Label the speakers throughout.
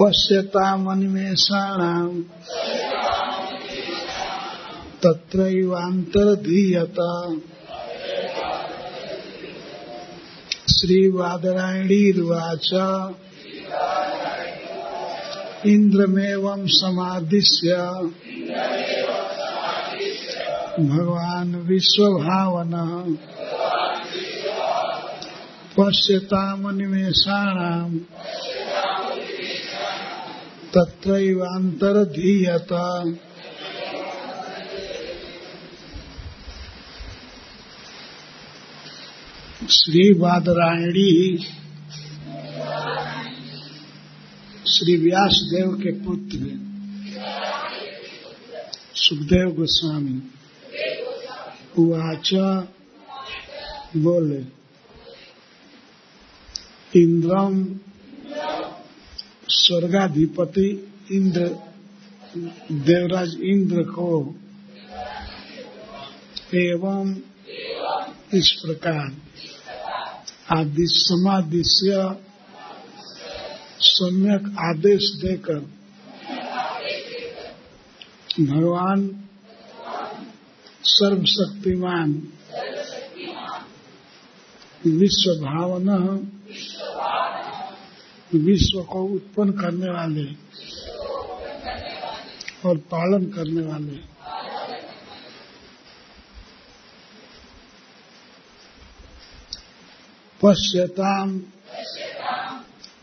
Speaker 1: पश्यतामनिमेषाणाम् तत्रैवान्तरधीयता। श्रीवादरायणीर्वाच। इन्द्रमेवं समादिश्य भगवान् विश्वभावनः। पश्यतामनिमेषाणाम् तत्रैवान्तरधीयता श्री बादरायणी श्री व्यास देव के पुत्र सुखदेव गोस्वामी। उवाच बोले। इंद्रम स्वर्गाधिपति इंद्र, देवराज इंद्र को एवं इस प्रकार आदि समादिश्य सम्यक आदेश देकर भगवान सर्वशक्तिमान विश्व भावना विश्व को उत्पन्न करने वाले और पालन करने वाले। पश्यताम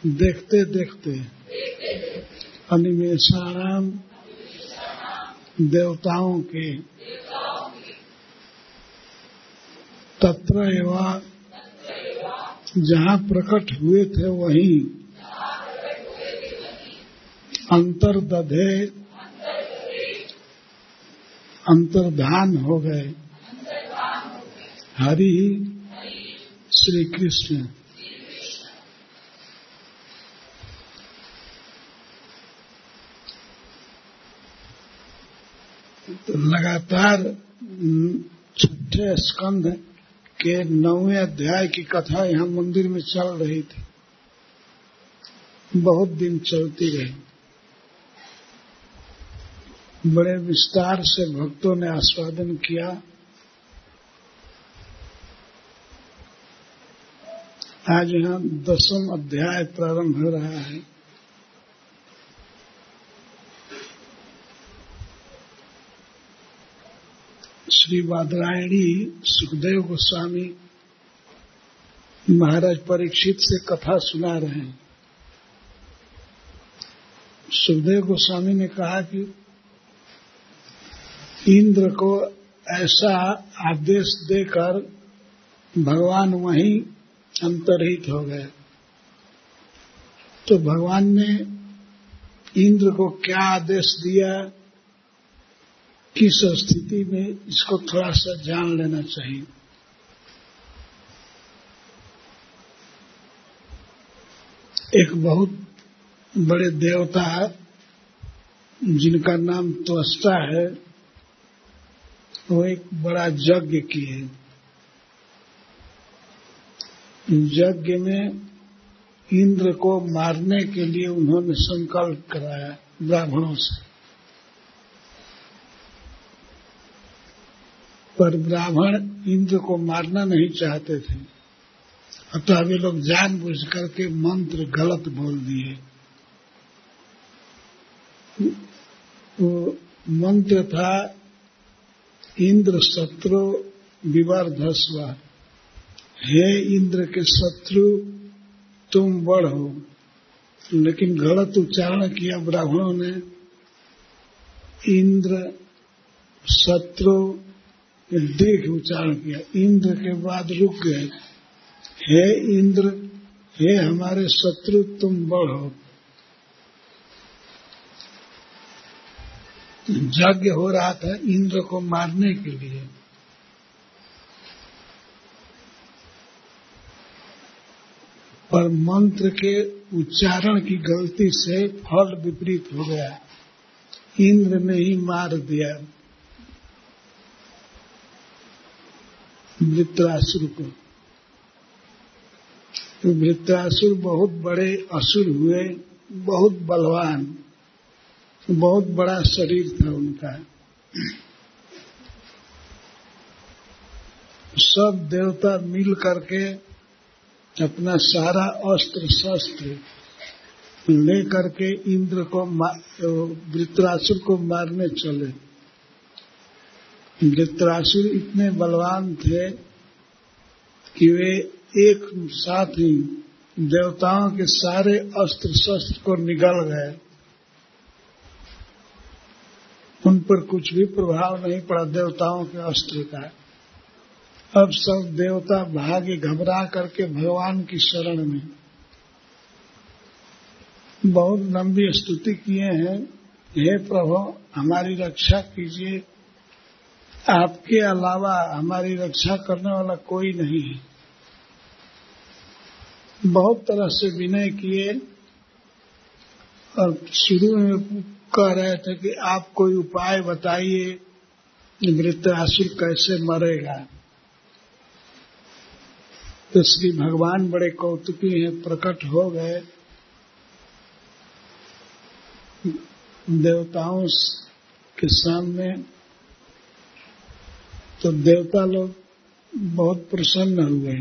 Speaker 1: देखते देखते अनिमेषाराम देवताओं के तत्र एवं, जहाँ प्रकट हुए थे वहीं अंतर्दधे। अंतर्धान हो गए। हरि श्री कृष्ण तो लगातार छठे स्कंद के नौवें अध्याय की कथा यहाँ मंदिर में चल रही थी। बहुत दिन चलती रही। बड़े विस्तार से भक्तों ने आस्वादन किया। आज यहाँ दसम अध्याय प्रारंभ हो रहा है। श्री वादरायणी सुखदेव गोस्वामी महाराज परीक्षित से कथा सुना रहे हैं। सुखदेव गोस्वामी ने कहा कि इंद्र को ऐसा आदेश देकर भगवान वहीं अंतरहित हो गए। तो भगवान ने इंद्र को क्या आदेश दिया? किस स्थिति में? इसको थोड़ा सा जान लेना चाहिए। एक बहुत बड़े देवता है, जिनका नाम त्वस्ता है। वो एक बड़ा यज्ञ किए यज्ञ में इंद्र को मारने के लिए उन्होंने संकल्प कराया ब्राह्मणों से। पर ब्राह्मण इंद्र को मारना नहीं चाहते थे। अतः वे लोग जानबूझ करके मंत्र गलत बोल दिए। वो मंत्र था इंद्र शत्रु विवार विवर्धस्व। हे इंद्र के शत्रु, तुम बड़ हो। लेकिन गलत उच्चारण किया ब्राह्मणों ने। इंद्र शत्रु देख उच्चारण किया। इंद्र के बाद रुक गए। हे इंद्र, हे हमारे शत्रु, तुम बढ़ो यज्ञ हो रहा था इंद्र को मारने के लिए। पर मंत्र के उच्चारण की गलती से फल विपरीत हो गया। इंद्र ने ही मार दिया। वृत्रासुर को। तो वृत्रासुर बहुत बड़े असुर हुए, बहुत बलवान। बहुत बड़ा शरीर था उनका। सब देवता मिल करके अपना सारा अस्त्र शस्त्र ले करके इंद्र को वृत्रासुर को मारने चले। वृत्रासुर इतने बलवान थे कि वे एक साथ ही देवताओं के सारे अस्त्र शस्त्र को निगल गए उन पर कुछ भी प्रभाव नहीं पड़ा देवताओं के अस्त्र का। अब सब देवता भागे घबरा करके भगवान की शरण में। बहुत लंबी स्तुति किए हैं। हे प्रभु, हमारी रक्षा कीजिए। आपके अलावा हमारी रक्षा करने वाला कोई नहीं है। बहुत तरह से विनय किए और शुरू में कह रहे थे कि आप कोई उपाय बताइए मृत्यासुर कैसे मरेगा। तो श्री भगवान बड़े कौतुकी हैं, प्रकट हो गए। देवताओं के सामने तो देवता लोग बहुत प्रसन्न हुए।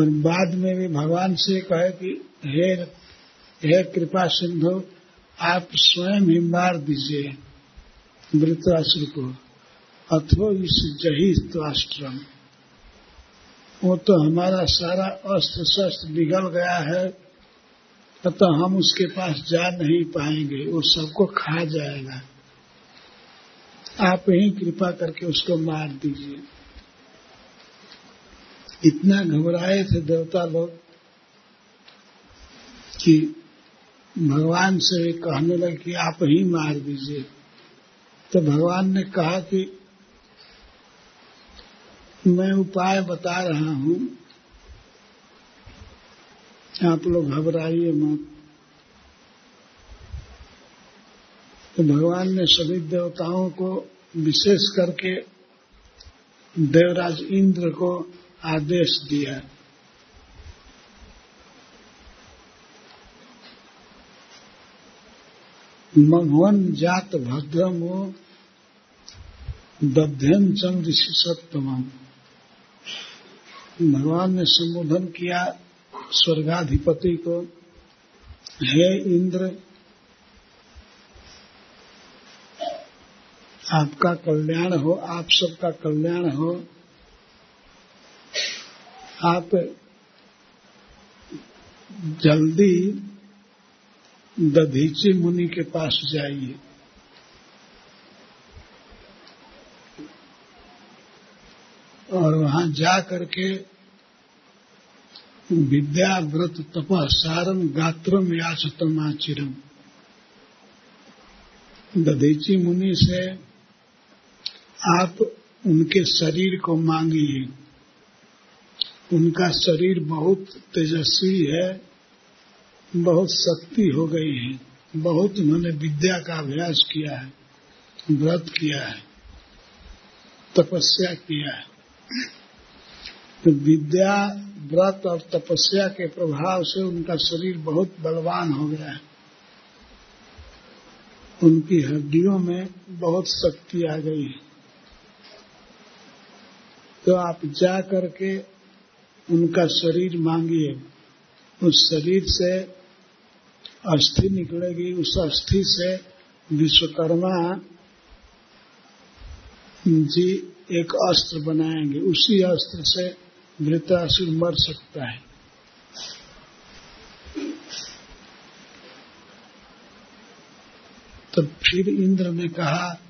Speaker 1: और बाद में भी भगवान से कहे कि, हे हे कृपा सिंधु आप स्वयं ही मार दीजिए वृत्रासुर को अथो इस जही त्वाष्ट्रम वो तो हमारा सारा अस्त्र शस्त्र बिगड़ गया है, अतः हम उसके पास जा नहीं पाएँगे, वो सबको खा जाएगा। आप ही कृपा करके उसको मार दीजिए। इतना घबराए थे देवता लोग कि भगवान से कहने लगे कि आप ही मार दीजिए। तो भगवान ने कहा कि मैं उपाय बता रहा हूँ। आप लोग घबराइए मत। तो भगवान ने सभी देवताओं को विशेष करके देवराज इंद्र को आदेश दिया। मघवन जात भद्रम दध्यन चंद्र सप्तम भगवान ने संबोधन किया स्वर्गाधिपति को, हे इंद्र, आपका कल्याण हो, आप सबका कल्याण हो। आप जल्दी दधीची मुनि के पास जाइए। और वहाँ जा करके विद्या व्रत तप सारम गात्रम याचतम आचिरम दधीची मुनि से आप उनके शरीर को मांगिए। उनका शरीर बहुत तेजस्वी है। बहुत शक्ति हो गई है। बहुत उन्होंने विद्या का अभ्यास किया है, व्रत किया है, तपस्या किया है। तो विद्या, व्रत और तपस्या के प्रभाव से उनका शरीर बहुत बलवान हो गया है। उनकी हड्डियों में बहुत शक्ति आ गई है। तो आप जा करके उनका शरीर मांगिए। उस शरीर से अस्थि निकलेगी, उस अस्थि से विश्वकर्मा जी एक अस्त्र बनाएँगे। उसी अस्त्र से वृतासुर मर सकता है। तब फिर इंद्र ने कहा,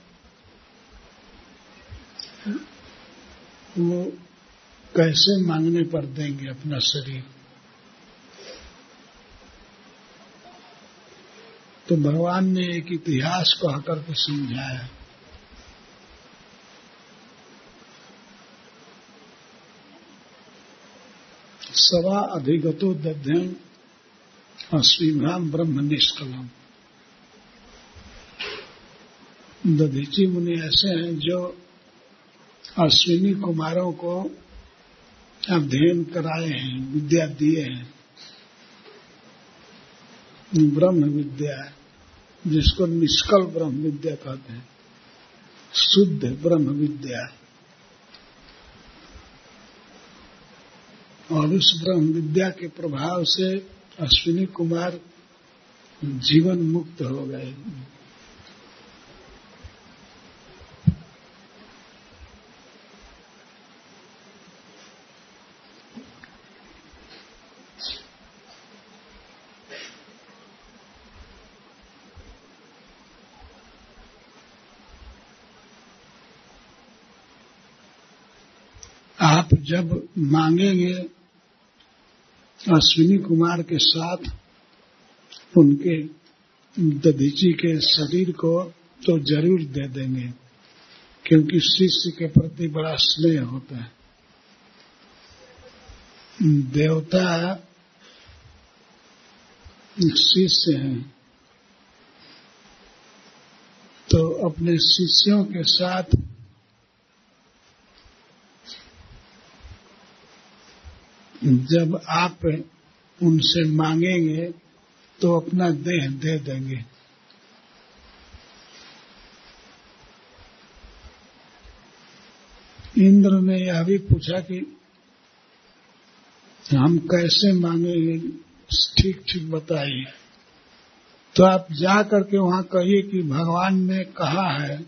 Speaker 1: वो कैसे मांगने पर देंगे अपना शरीर? तो भगवान ने एक इतिहास को आकर के समझाया। सवा अधिगतो दध्यम अश्विभ्राम ब्रह्म निष्कलम। दधीची मुनि ऐसे हैं जो अश्विनी कुमारों को अध्ययन कराए हैं, विद्या दिए हैं। ब्रह्म विद्या जिसको निष्कल ब्रह्म विद्या कहते हैं। शुद्ध ब्रह्म विद्या और उस ब्रह्म विद्या के प्रभाव से अश्विनी कुमार जीवन मुक्त हो गए आप जब मांगेंगे अश्विनी कुमार के साथ उनके दधीची के शरीर को तो ज़रूर दे देंगे, क्योंकि शिष्य के प्रति बड़ा स्नेह होता है। देवता शिष्य हैं। तो अपने शिष्यों के साथ जब आप उनसे मांगेंगे तो अपना देह दे देंगे। इंद्र ने यह भी पूछा कि हम कैसे मांगेंगे? ठीक ठीक बताइए। तो आप जा करके वहाँ कहिए कि भगवान ने कहा है,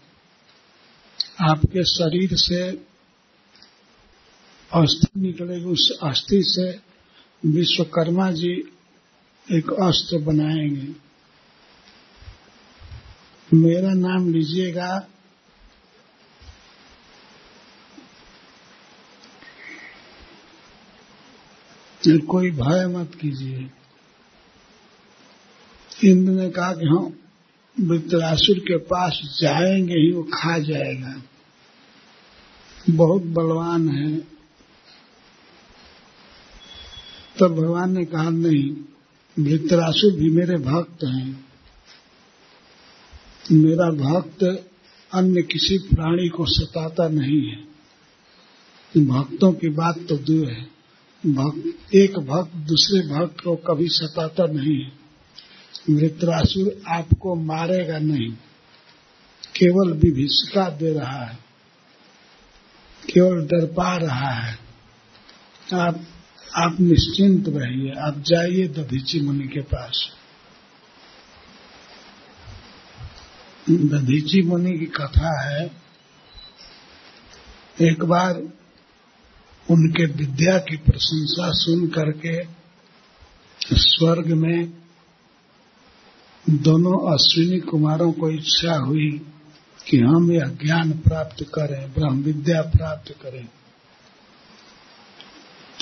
Speaker 1: आपके शरीर से अस्थि निकलेगी उस अस्थि से विश्वकर्मा जी एक अस्त्र बनाएँगे। मेरा नाम लीजिएगा। कोई भय मत कीजिए। इंद्र ने कहा कि हम वृत्रासुर के पास जाएँगे ही, वो खा जाएगा। बहुत बलवान है। तब तो भगवान ने कहा, नहीं वृत्रासुर भी मेरे भक्त हैं। मेरा भक्त अन्य किसी प्राणी को सताता नहीं है। भक्तों की बात तो दूर है। भक्त, एक भक्त दूसरे भक्त को कभी सताता नहीं है। वृत्रासुर आपको मारेगा नहीं। केवल विभीषिका दे रहा है। केवल डर पा रहा है। आप आप निश्चिंत रहिए, आप जाइए दधीची मुनि के पास। दधीची मुनि की कथा है, एक बार उनके विद्या की प्रशंसा सुन करके स्वर्ग में दोनों अश्विनी कुमारों को इच्छा हुई कि हम यह ज्ञान प्राप्त करें, ब्रह्म विद्या प्राप्त करें।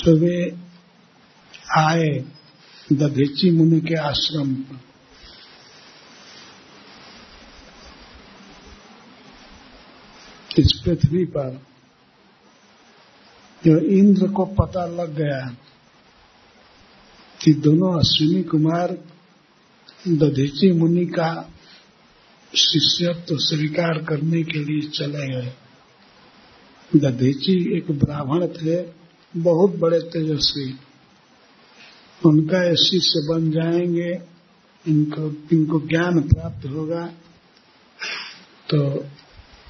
Speaker 1: तो वे आए दधीची मुनि के आश्रम पर। इस पृथ्वी पर जो इंद्र को पता लग गया कि दोनों अश्विनी कुमार दधीची मुनि का शिष्यत्व स्वीकार करने के लिए चले गए। दधीची एक ब्राह्मण थे बहुत बड़े तेजस्वी। उनका शिष्य बन जाएँगे, इनको इनको ज्ञान प्राप्त होगा तो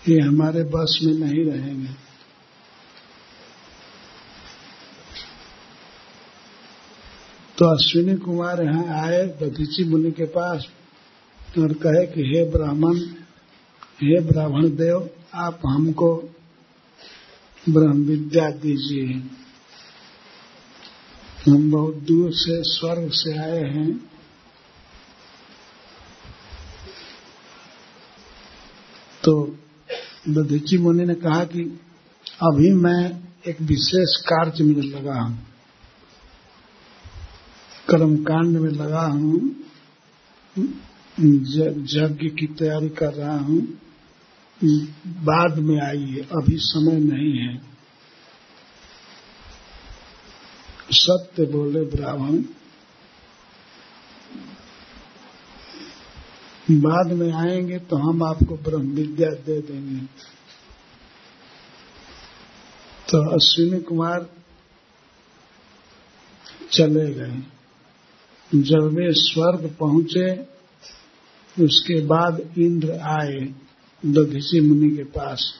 Speaker 1: ये हमारे बस में नहीं रहेंगे। तो अश्विनी कुमार यहाँ आए दधीची मुनि के पास, और कहे कि, हे ब्राह्मण हे ब्राह्मण देव, आप हमको ब्रह्म विद्या दीजिए। हम बहुत दूर से स्वर्ग से आए हैं। तो दधीची मुनि ने कहा कि अभी मैं एक विशेष कार्य में लगा हूँ। कर्म कांड में लगा हूँ। यज्ञ की तैयारी कर रहा हूँ। बाद में आइए अभी समय नहीं है। सत्य बोले ब्राह्मण। बाद में आएँगे तो हम आपको ब्रह्म विद्या दे देंगे। तो अश्विनी कुमार चले गए। जब वे स्वर्ग पहुँचे, उसके बाद इंद्र आए दधीची मुनि के पास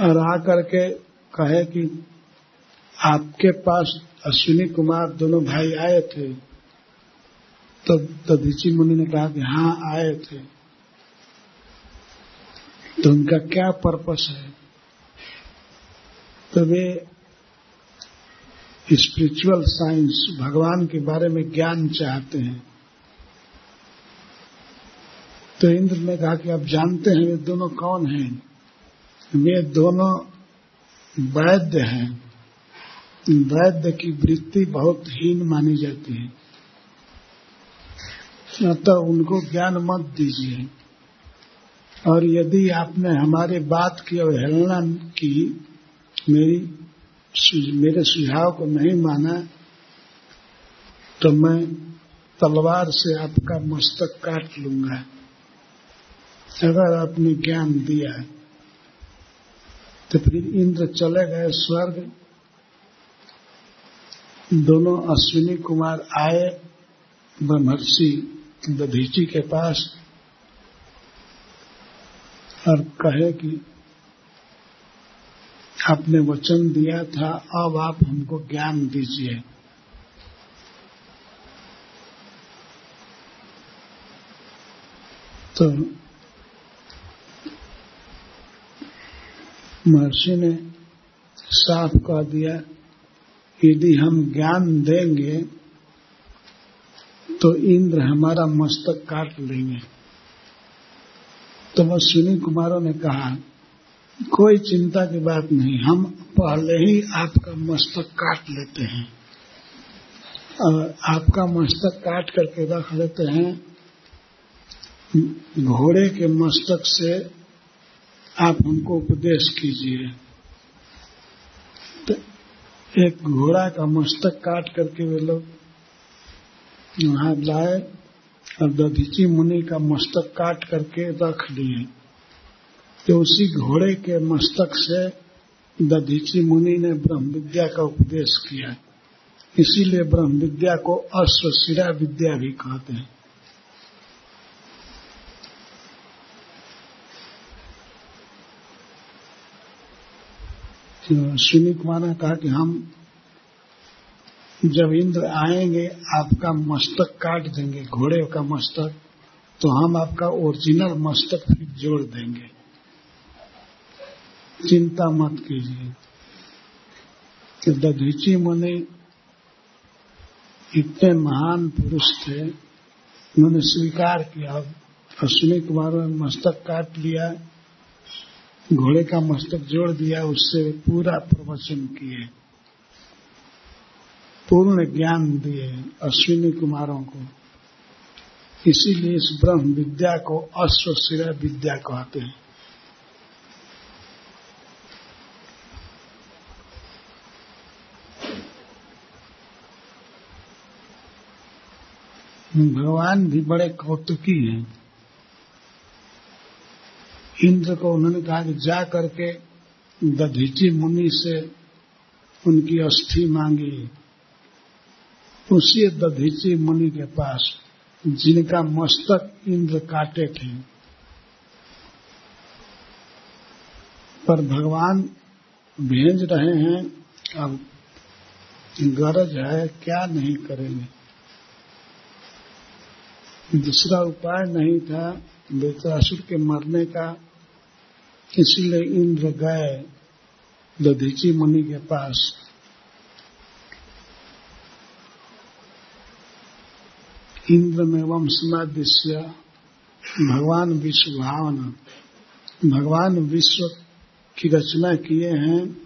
Speaker 1: और आकर के कहे कि आपके पास अश्विनी कुमार दोनों भाई आए थे। तो दधीची मुनि ने कहा कि हाँ आए थे। तो उनका क्या पर्पस है? तो वे स्पिरिचुअल साइंस भगवान के बारे में ज्ञान चाहते हैं। तो इंद्र ने कहा कि आप जानते हैं वे दोनों कौन हैं? वे दोनों वैद्य हैं। वैद्य की वृत्ति बहुत हीन मानी जाती है। अतः उनको ज्ञान मत दीजिए। और यदि आपने हमारे बात की अवहेलना की, मेरी मेरे सुझाव को नहीं माना तो मैं तलवार से आपका मस्तक काट लूँगा। अगर आपने ज्ञान दिया तो फिर इंद्र चले गए स्वर्ग दोनों अश्विनी कुमार आए, ब्रह्मर्षि दधीची के पास और कहे कि आपने वचन दिया था, अब आप हमको ज्ञान दीजिए। तो महर्षि ने साफ़ कह दिया यदि हम ज्ञान देंगे तो इंद्र हमारा मस्तक काट लेंगे। तो वह अश्विनी कुमारों ने कहा, कोई चिंता की बात नहीं, हम पहले ही आपका मस्तक काट लेते हैं। और आपका मस्तक काट करके रख लेते हैं, घोड़े के मस्तक से आप हमको उपदेश कीजिए। एक घोड़ा का मस्तक काट करके वे लोग वहाँ लाए और दधीची मुनि का मस्तक काट करके रख लिए तो उसी घोड़े के मस्तक से दधीची मुनि ने ब्रह्म विद्या का उपदेश किया। इसीलिए ब्रह्म विद्या को अश्वशिरा विद्या भी कहते हैं। तो सुनी कुमार ने कहा कि हम जब इंद्र आएँगे, आपका मस्तक काट देंगे, घोड़े का मस्तक तो हम आपका ओरिजिनल मस्तक फिर जोड़ देंगे। चिंता मत कीजिए। कि दधीची मुनि इतने महान पुरुष थे, उन्होंने स्वीकार किया। अश्विनी कुमार ने मस्तक काट लिया। घोड़े का मस्तक जोड़ दिया, उससे पूरा प्रवचन किए। पूर्ण ज्ञान दिए अश्विनी कुमारों को। इसीलिए इस ब्रह्म विद्या को अश्वशिरा विद्या कहते हैं। भगवान भी बड़े कौतुकी हैं। इंद्र को उन्होंने कहा कि जा करके दधीची मुनि से उनकी अस्थि मांगी। उसी दधीची मुनि के पास जिनका मस्तक इंद्र काटे थे। पर भगवान भेज रहे हैं, अब गरज है, क्या नहीं करेंगे? दूसरा उपाय नहीं था बेतासुर के मरने का इसलिए इंद्र गए दधीची मुनि के पास इंद्र में वंशमादिश्य भगवान विश्व भावना, भगवान विश्व की रचना किए हैं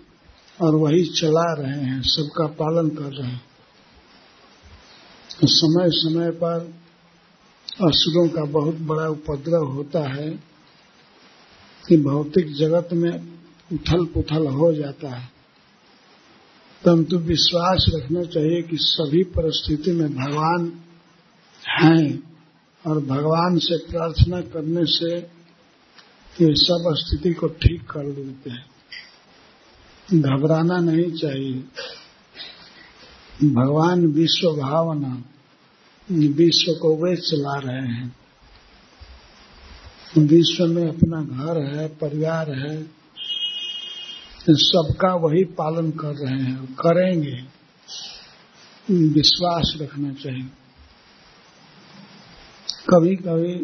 Speaker 1: और वही चला रहे हैं, सबका पालन कर रहे हैं। समय समय पर असुरों का बहुत बड़ा उपद्रव होता है। कि भौतिक जगत में उथल पुथल हो जाता है। परंतु विश्वास रखना चाहिए कि सभी परिस्थिति में भगवान हैं और भगवान से प्रार्थना करने से ये सब स्थिति को ठीक कर देते हैं। घबराना नहीं चाहिए। भगवान विश्व भावना, विश्व को वे चला रहे हैं। विश्व में अपना घर है, परिवार है सबका वही पालन कर रहे हैं, करेंगे। विश्वास रखना चाहिए। कभी कभी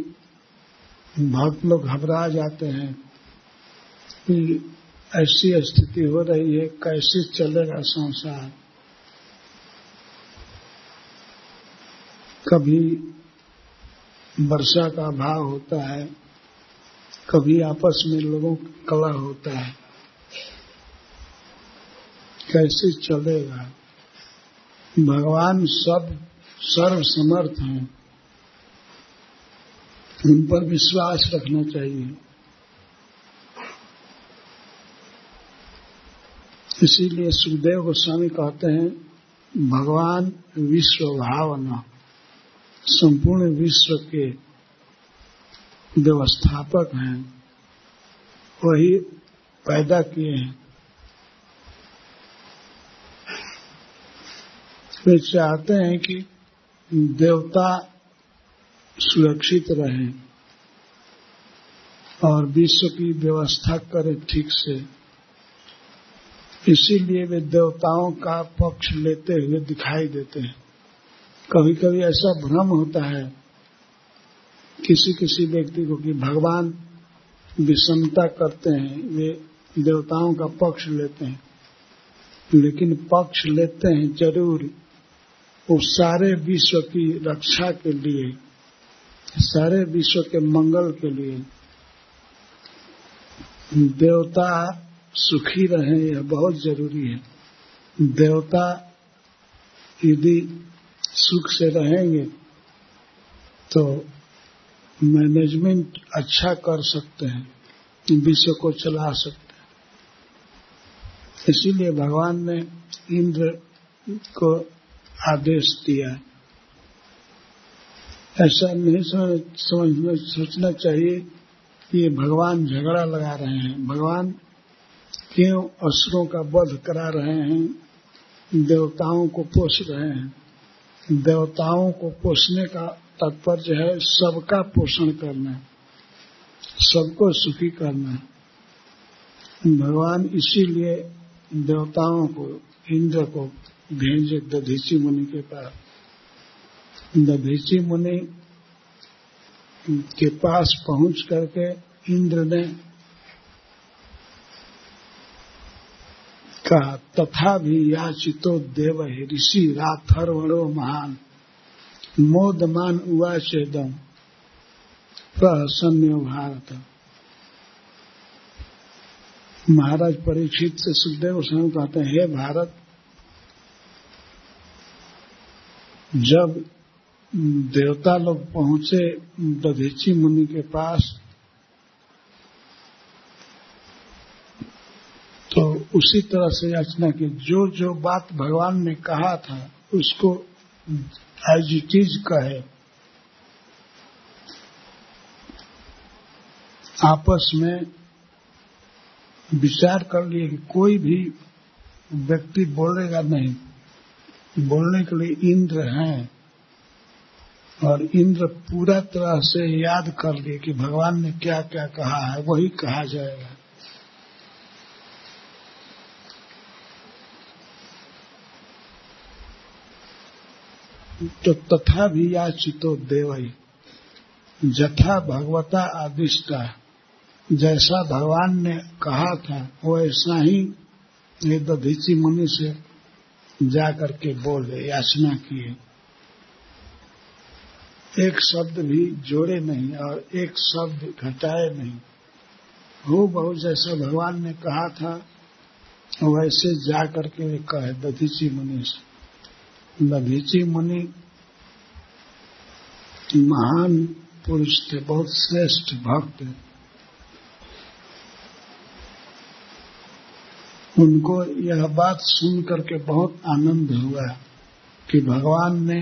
Speaker 1: भक्त लोग घबरा जाते हैं कि ऐसी स्थिति हो रही है, कैसे चलेगा संसार? कभी वर्षा का अभाव होता है कभी आपस में लोगों का कला होता है। कैसे चलेगा? भगवान सब सर्व समर्थ हैं। उन पर विश्वास रखना चाहिए। इसीलिए सुखदेव गोस्वामी कहते हैं, भगवान विश्व भावना, संपूर्ण विश्व के व्यवस्थापक हैं, वही पैदा किए हैं। वे चाहते हैं कि देवता सुरक्षित रहे और विश्व की व्यवस्था करे ठीक से। इसीलिए वे देवताओं का पक्ष लेते हुए दिखाई देते हैं। कभी कभी ऐसा भ्रम होता है किसी किसी व्यक्ति को कि भगवान विषमता करते हैं, वे देवताओं का पक्ष लेते हैं। लेकिन पक्ष लेते हैं ज़रूर वो सारे विश्व की रक्षा के लिए, सारे विश्व के मंगल के लिए। देवता सुखी रहे, यह बहुत ज़रूरी है। देवता यदि सुख से रहेंगे तो मैनेजमेंट अच्छा कर सकते हैं, विश्व को चला सकते हैं। इसीलिए भगवान ने इंद्र को आदेश दिया ऐसा नहीं समझ समझ, सोचना चाहिए कि भगवान झगड़ा लगा रहे हैं। भगवान क्यों असुरों का वध करा रहे हैं? देवताओं को पोष रहे हैं। देवताओं को पोषने का तात्पर्य है, सबका पोषण करना सबको सुखी करना भगवान इसीलिए देवताओं को, इंद्र को, भेजे दधीची मुनि के पास, दधीची मुनि के पास पहुँच करके इंद्र ने कहा, तथा भी याचितो देव ऋषि राथर्वणो महान। मोदमान उवाचेदम प्रसन्न भारत महाराज परीक्षित से सुखदेव स्वामी कहते हैं हे भारत जब देवता लोग पहुँचे दधीची मुनि के पास तो उसी तरह से याचना की जो जो बात भगवान ने कहा था उसको एज इट इज़ कहे आपस में विचार कर लिए कि कोई भी व्यक्ति बोलेगा नहीं। बोलने के लिए इंद्र हैं और इंद्र पूरा तरह से याद कर लिए कि भगवान ने क्या क्या कहा है, वही कहा जाएगा। तो तथा भी याचितो देवई जथा भगवता आदिष्टा। जैसा भगवान ने कहा था वैसा ही ये दधीची मुनि से जा करके बोले याचना किए। एक शब्द भी जोड़े नहीं और एक शब्द घटाए नहीं। हो बहुत जैसा भगवान ने कहा था, वैसे जा करके वे कहे, दधीची मुनि से। दधीची मुनि, महान पुरुष थे, बहुत श्रेष्ठ भक्त। उनको यह बात सुन करके बहुत आनंद हुआ कि भगवान ने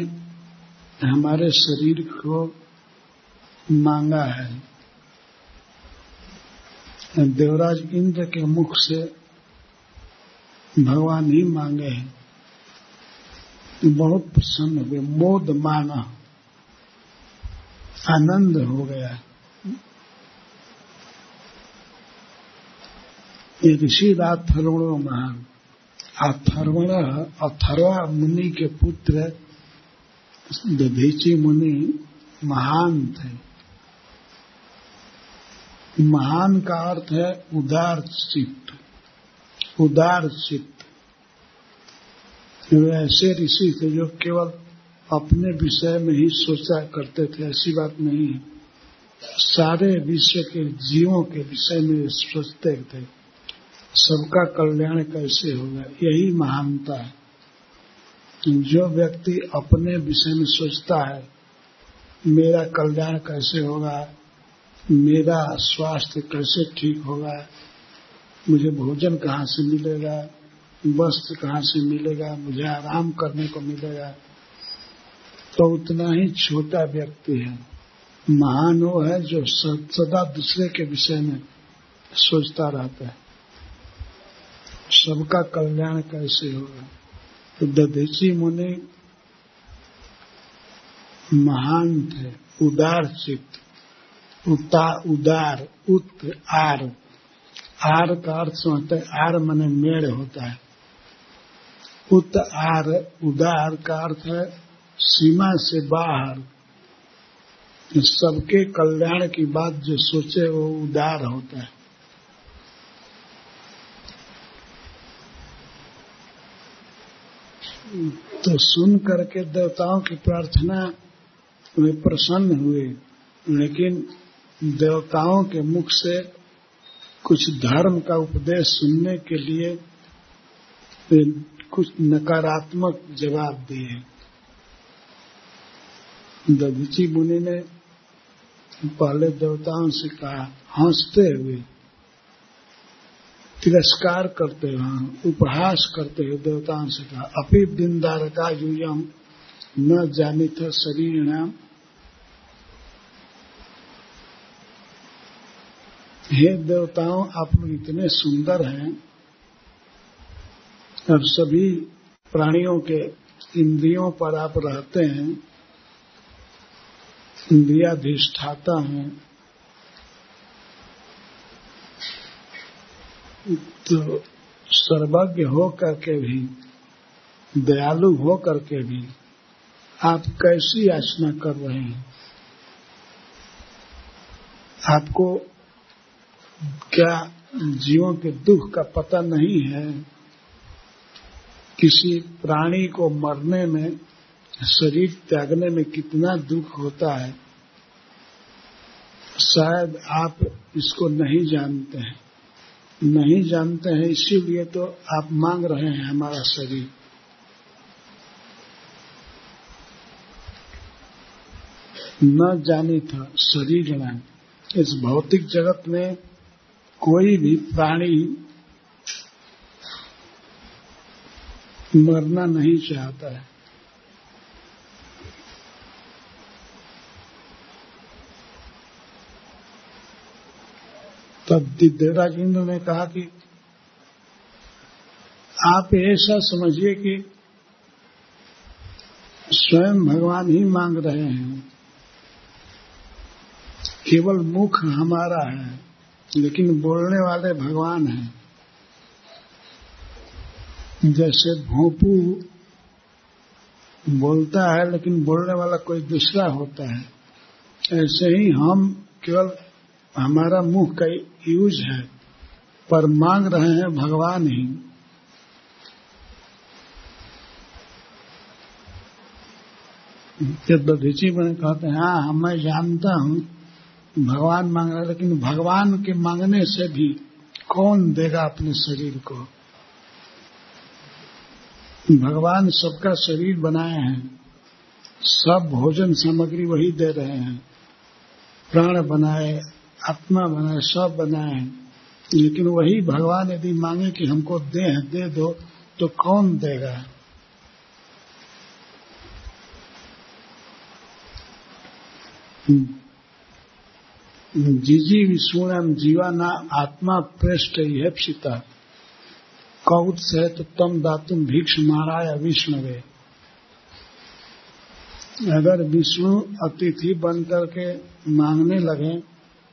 Speaker 1: हमारे शरीर को मांगा है। देवराज इंद्र के मुख से भगवान ही मांगे हैं। बहुत प्रसन्न हो गए मोद माना। आनंद हो गया। ये ऋषि अथर्वणो महान। अथर्वण अथर्वा मुनि के पुत्र दधीची मुनि महान थे। महान का अर्थ है उदार चित्त उदार चित्त ऐसे ऋषि थे जो केवल अपने विषय में ही सोचा करते थे, ऐसी बात नहीं है। सारे विश्व के जीवों के विषय में सोचते थे। सबका कल्याण कैसे होगा, यही महानता है। जो व्यक्ति अपने विषय में सोचता है, मेरा कल्याण कैसे होगा, मेरा स्वास्थ्य कैसे ठीक होगा, मुझे भोजन कहाँ से मिलेगा वस्त्र कहाँ से मिलेगा, मुझे आराम करने को मिलेगा। तो उतना ही छोटा व्यक्ति है। महान वो है जो सदा दूसरे के विषय में सोचता रहता है। सबका कल्याण कैसे होगा? तो दधीची मुनि महान थे, उदार चित्त, उता, उदार, उत, आर। आर का अर्थ समझते हैं, आर मने मेड़ होता है। उत आर उदार का अर्थ है, सीमा से बाहर। सबके कल्याण की बात जो सोचे वो उदार होता है। तो सुन करके देवताओं की प्रार्थना वे प्रसन्न हुए, लेकिन देवताओं के मुख से कुछ धर्म का उपदेश सुनने के लिए कुछ नकारात्मक जवाब दिए। दधीची मुनि ने पहले देवताओं से कहा, हँसते हुए तिरस्कार करते हुए, उपहास करते हुए देवताओं से कहा अपी दिनदार का यूयम न जानी था शरीर नाम हे देवताओं, आप लोग इतने सुंदर हैं। और सभी प्राणियों के इंद्रियों पर आप रहते हैं, इंद्रियाधिष्ठाता हैं। तो सर्वज्ञ हो करके भी, दयालु हो करके भी आप कैसी याचना कर रहे हैं? आपको क्या जीवों के दुख का पता नहीं है? किसी प्राणी को मरने में, शरीर त्यागने में कितना दुख होता है, शायद आप इसको नहीं जानते हैं। नहीं जानते हैं, इसीलिए तो आप मांग रहे हैं हमारा शरीर। न जानी था शरीर में इस भौतिक जगत में कोई भी प्राणी मरना नहीं चाहता है। तब दिव्यराज इंद्र ने कहा कि आप ऐसा समझिए कि स्वयं भगवान ही मांग रहे हैं। केवल मुख हमारा है, लेकिन बोलने वाले भगवान हैं। जैसे भोंपू बोलता है, लेकिन बोलने वाला कोई दूसरा होता है। ऐसे ही हम केवल हमारा मुँह का यूज़ है, पर मांग रहे हैं भगवान ही। दधीची बने कहते हैं हाँ मैं जानता हूँ, भगवान मांग रहे लेकिन भगवान के मांगने से भी कौन देगा अपने शरीर को? भगवान सबका शरीर बनाए हैं। सब भोजन सामग्री वही दे रहे हैं। प्राण बनाए, आत्मा बनाए, सब बनाए। हैं लेकिन वही भगवान यदि मांगे कि हमको दे दे दो तो कौन देगा? जिजी विष्णुम जीवाना आत्मा प्रेष्ट यह कौत से तो तम दातुम भिक्ष महाराय विष्णवे। अगर विष्णु अतिथि बन करके मांगने लगे,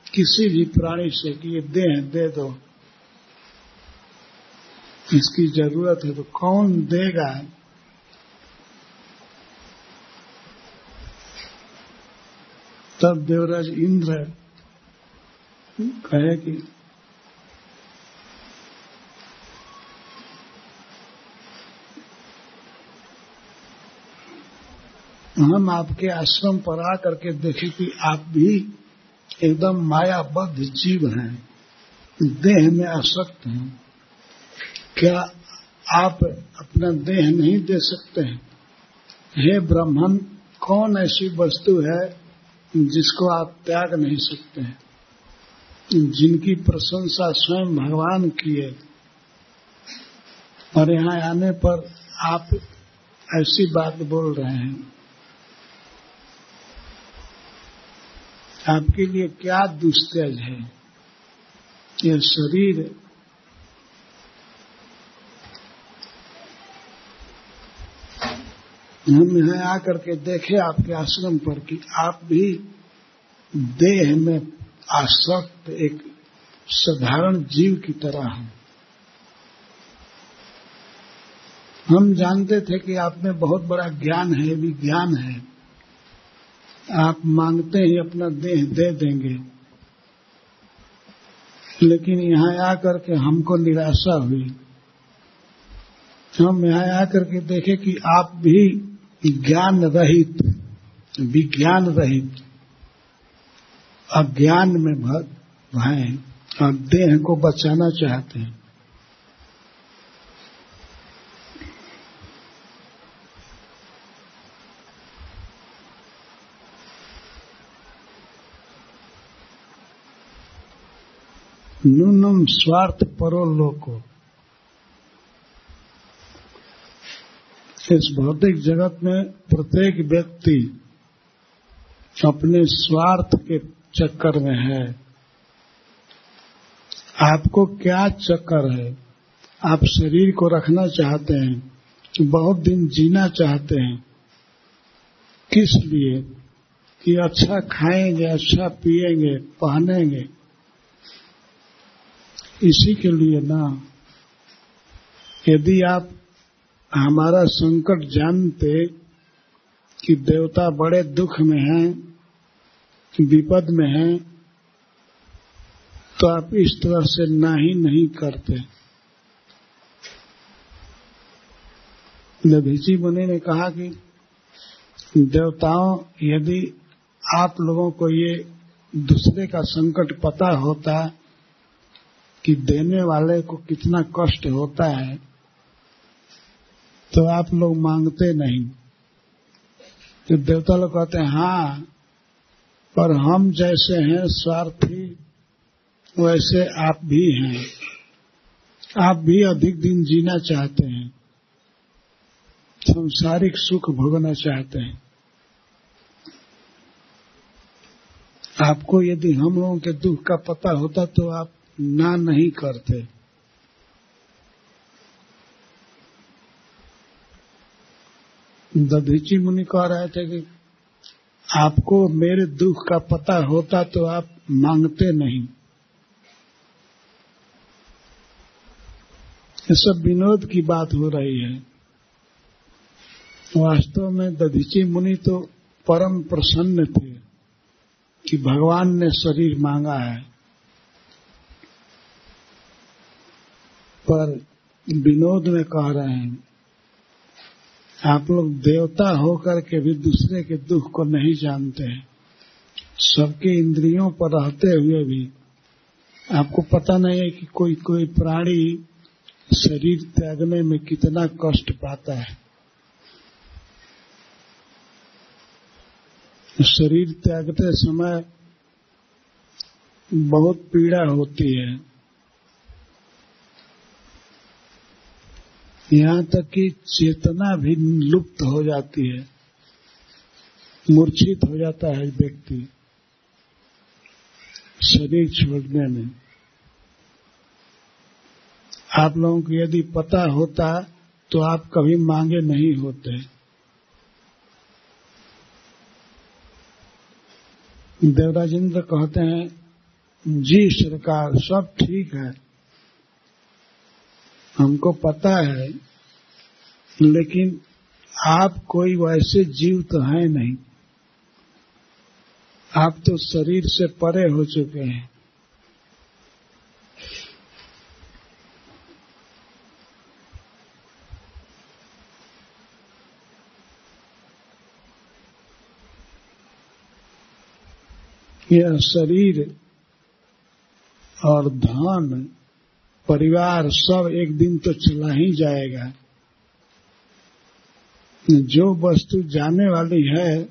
Speaker 1: किसी भी प्राणी से कि ये दे दे दो। इसकी ज़रूरत है तो कौन देगा? तब देवराज इंद्र कहे कि हम आपके आश्रम पर आकर के देखे कि आप भी एकदम मायाबद्ध जीव हैं। देह में आसक्त हैं। क्या आप अपना देह नहीं दे सकते हैं? हे ब्राह्मण, कौन ऐसी वस्तु है जिसको आप त्याग नहीं सकते हैं? जिनकी प्रशंसा स्वयं भगवान किए। और यहाँ आने पर आप ऐसी बात बोल रहे हैं। आपके लिए क्या दुस्तेज है? यह शरीर हम यहाँ आकर के देखे आपके आश्रम पर कि आप भी देह में आसक्त एक साधारण जीव की तरह हैं। हम जानते थे कि आप में बहुत बड़ा ज्ञान है, विज्ञान है। आप मांगते ही अपना देह दे देंगे। लेकिन यहाँ आकर के हमको निराशा हुई। हम यहाँ आकर के देखे कि आप भी ज्ञान रहित, विज्ञान रहित, अज्ञान में हैं। और देह को बचाना चाहते हैं। नूनम स्वार्थ परो लोको। इस भौतिक जगत में प्रत्येक व्यक्ति अपने स्वार्थ के चक्कर में है। आपको क्या चक्कर है? आप शरीर को रखना चाहते हैं, बहुत दिन जीना चाहते हैं। किस लिए? कि अच्छा खाएँगे अच्छा पिएँगे, पहनेंगे। इसी के लिए ना, यदि आप हमारा संकट जानते कि देवता बड़े दुख में हैं, विपद में हैं तो आप इस तरह से ना ही नहीं करते। दधीची मुनि ने कहा कि देवताओं, यदि आप लोगों को ये दूसरे का संकट पता होता कि देने वाले को कितना कष्ट होता है तो आप लोग मांगते नहीं। तो देवता लोग कहते हैं हाँ पर हम जैसे हैं, स्वार्थी, वैसे आप भी हैं। आप भी अधिक दिन जीना चाहते हैं, संसारिक सुख भोगना चाहते हैं। आपको यदि हम लोगों के दुख का पता होता तो आप ना नहीं करते। दधीची मुनि कह रहे थे कि आपको मेरे दुख का पता होता तो आप मांगते नहीं। ये सब विनोद की बात हो रही है। वास्तव में दधीची मुनि तो परम प्रसन्न थे कि भगवान ने शरीर मांगा है। पर विनोद में कह रहे हैं, आप लोग देवता होकर के भी दूसरे के दुख को नहीं जानते हैं। सबके इंद्रियों पर रहते हुए भी आपको पता नहीं है कि कोई कोई प्राणी शरीर त्यागने में कितना कष्ट पाता है। शरीर त्यागते समय बहुत पीड़ा होती है। यहाँ तक कि चेतना भी लुप्त हो जाती है, मूर्छित हो जाता है व्यक्ति शरीर छोड़ने में। आप लोगों को यदि पता होता तो आप कभी मांगे नहीं होते। देवराजेंद्र कहते हैं, जी सरकार, सब ठीक है। हमको पता है, लेकिन आप कोई वैसे जीव तो है नहीं। आप तो शरीर से परे हो चुके हैं। यह शरीर और धन परिवार सब एक दिन तो चला ही जाएगा। जो वस्तु जाने वाली है,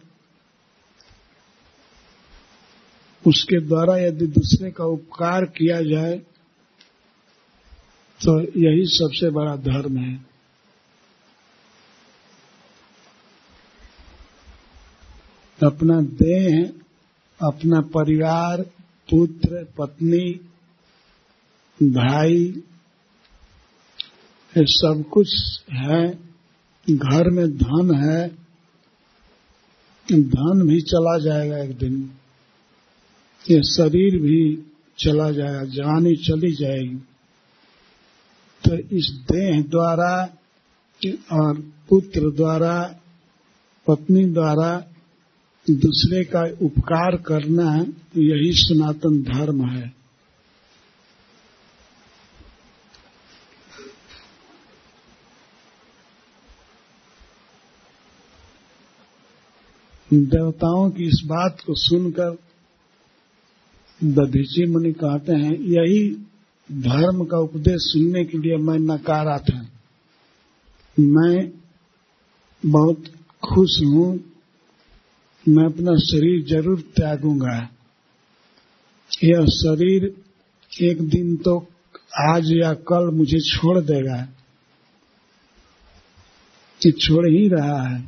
Speaker 1: उसके द्वारा यदि दूसरे का उपकार किया जाए तो यही सबसे बड़ा धर्म है। अपना देह, अपना परिवार, पुत्र, पत्नी भाई, ये सब कुछ है, घर में धन है, धन भी चला जाएगा एक दिन, ये शरीर भी चला जाएगा जवानी चली जाएगी। तो इस देह द्वारा और पुत्र द्वारा, पत्नी द्वारा दूसरे का उपकार करना, यही सनातन धर्म है। देवताओं की इस बात को सुनकर दधीची मुनि कहते हैं, यही धर्म का उपदेश सुनने के लिए मैं नकारा था मैं बहुत खुश हूँ। मैं अपना शरीर ज़रूर त्यागूँगा। यह शरीर एक दिन तो आज या कल मुझे छोड़ देगा। कि छोड़ ही रहा है।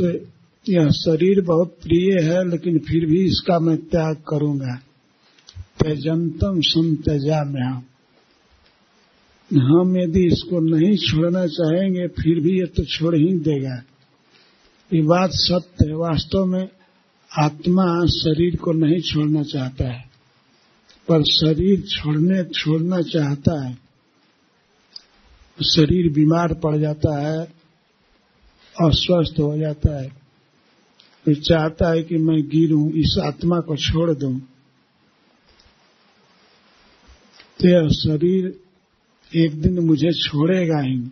Speaker 1: तो यह शरीर बहुत प्रिय है, लेकिन फिर भी इसका मैं त्याग करूँगा। त्यजंतम सम त्यजा में हम यदि इसको नहीं छोड़ना चाहेंगे, फिर भी ये तो छोड़ ही देगा। ये बात सत्य है। वास्तव में आत्मा शरीर को नहीं छोड़ना चाहता है। पर शरीर छोड़ने, छोड़ना चाहता है, शरीर बीमार पड़ जाता है, अस्वस्थ हो जाता है। चाहता है कि मैं गिरूं, इस आत्मा को छोड़ दूँ। तो यह शरीर एक दिन मुझे छोड़ेगा ही।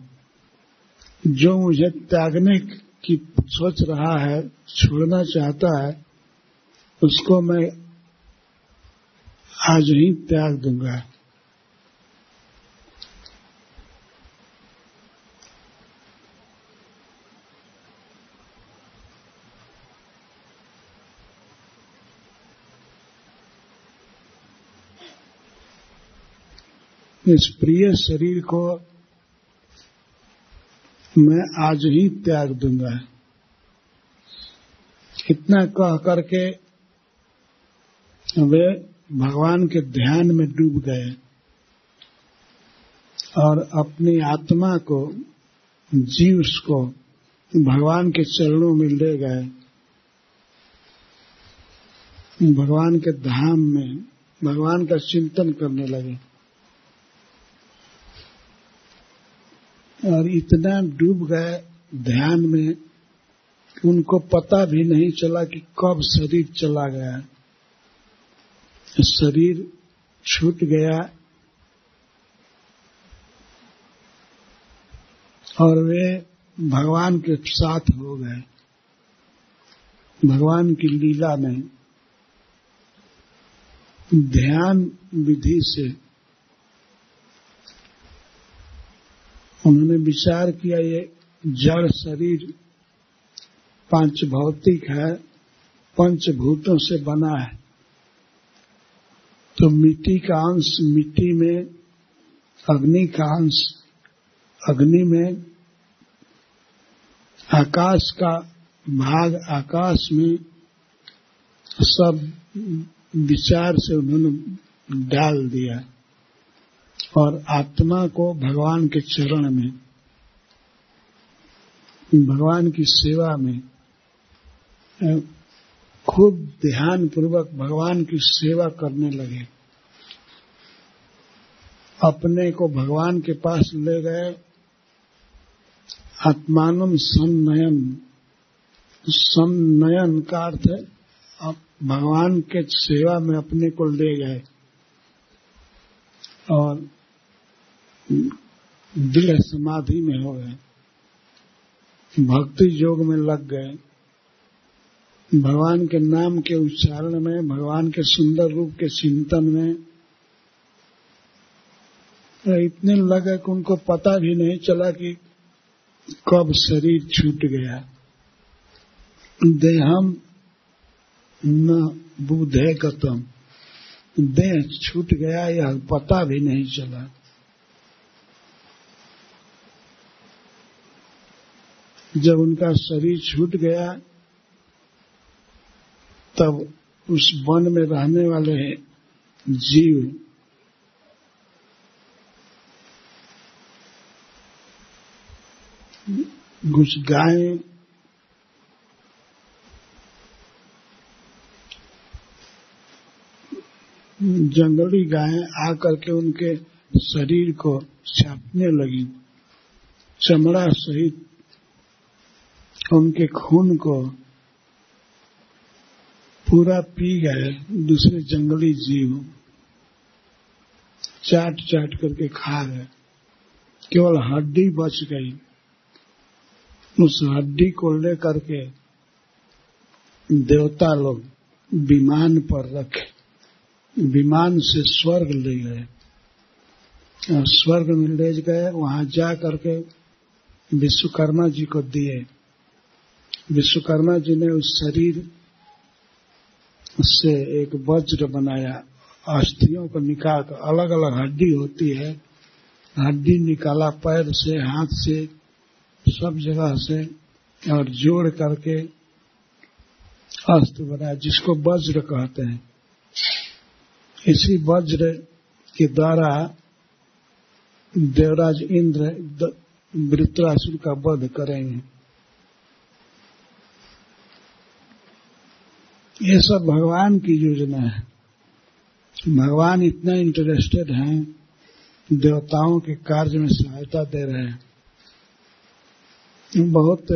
Speaker 1: जो मुझे त्यागने की सोच रहा है, छोड़ना चाहता है, उसको मैं आज ही त्याग दूँगा। इस प्रिय शरीर को मैं आज ही त्याग दूँगा। इतना कह करके वे भगवान के ध्यान में डूब गए और अपनी आत्मा को, जीव को भगवान के चरणों में ले गए। भगवान के धाम में भगवान का चिंतन करने लगे। और इतना डूब गए ध्यान में कि उनको पता भी नहीं चला कि कब शरीर चला गया। शरीर छूट गया और वे भगवान के साथ हो गए। भगवान की लीला में ध्यान विधि से उन्होंने विचार किया, ये जड़ शरीर पाँच भौतिक है पंचभूतों से बना है। तो मिट्टी का अंश मिट्टी में, अग्नि का अंश अग्नि में, आकाश का भाग आकाश में, सब विचार से उन्होंने डाल दिया। और आत्मा को भगवान के चरण में, भगवान की सेवा में खूब ध्यान पूर्वक भगवान की सेवा करने लगे। अपने को भगवान के पास ले गए। आत्मानम सन्नयन। सन्नयन का अर्थ है भगवान के सेवा में अपने को ले गए। और दृढ़ समाधि में हो गए। भक्ति योग में लग गए। भगवान के नाम के उच्चारण में, भगवान के सुंदर रूप के चिंतन में। इतने लगे कि उनको पता भी नहीं चला कि कब शरीर छूट गया। देहम न बुधे गतम देह छूट गया, यह पता भी नहीं चला। जब उनका शरीर छूट गया, तब उस वन में रहने वाले जीव कुछ गायें जंगली गायें आकर के उनके शरीर को छापने लगी। चमड़ा सहित उनके खून को पूरा पी गए दूसरे जंगली जीव। चाट चाट करके खा गए केवल हड्डी बच गई। उस हड्डी को लेकर के देवता लोग विमान पर रखे। विमान से स्वर्ग ले गए। स्वर्ग में ले गए, वहाँ जा करके विश्वकर्मा जी को दिए। विश्वकर्मा जी ने उस शरीर से एक वज्र बनाया। अस्थियों को निकाल अलग अलग हड्डी होती है। हड्डी निकाला पैर से, हाथ से, सब जगह से और जोड़ करके अस्त्र बनाया जिसको वज्र कहते हैं। इसी वज्र के द्वारा देवराज इंद्र वृत्रासुर का वध करेंगे। ये सब भगवान की योजना है। भगवान इतना इंटरेस्टेड हैं, देवताओं के कार्य में सहायता दे रहे हैं। बहुत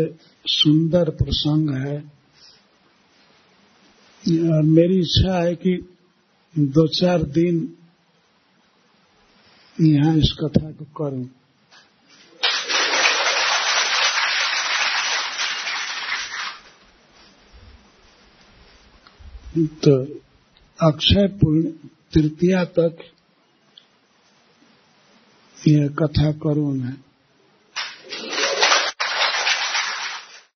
Speaker 1: सुंदर प्रसंग है। और मेरी इच्छा है कि दो चार दिन यहाँ इस कथा को करूँ। तो अक्षय पूर्ण तृतीया तक यह कथा करूँ मैं।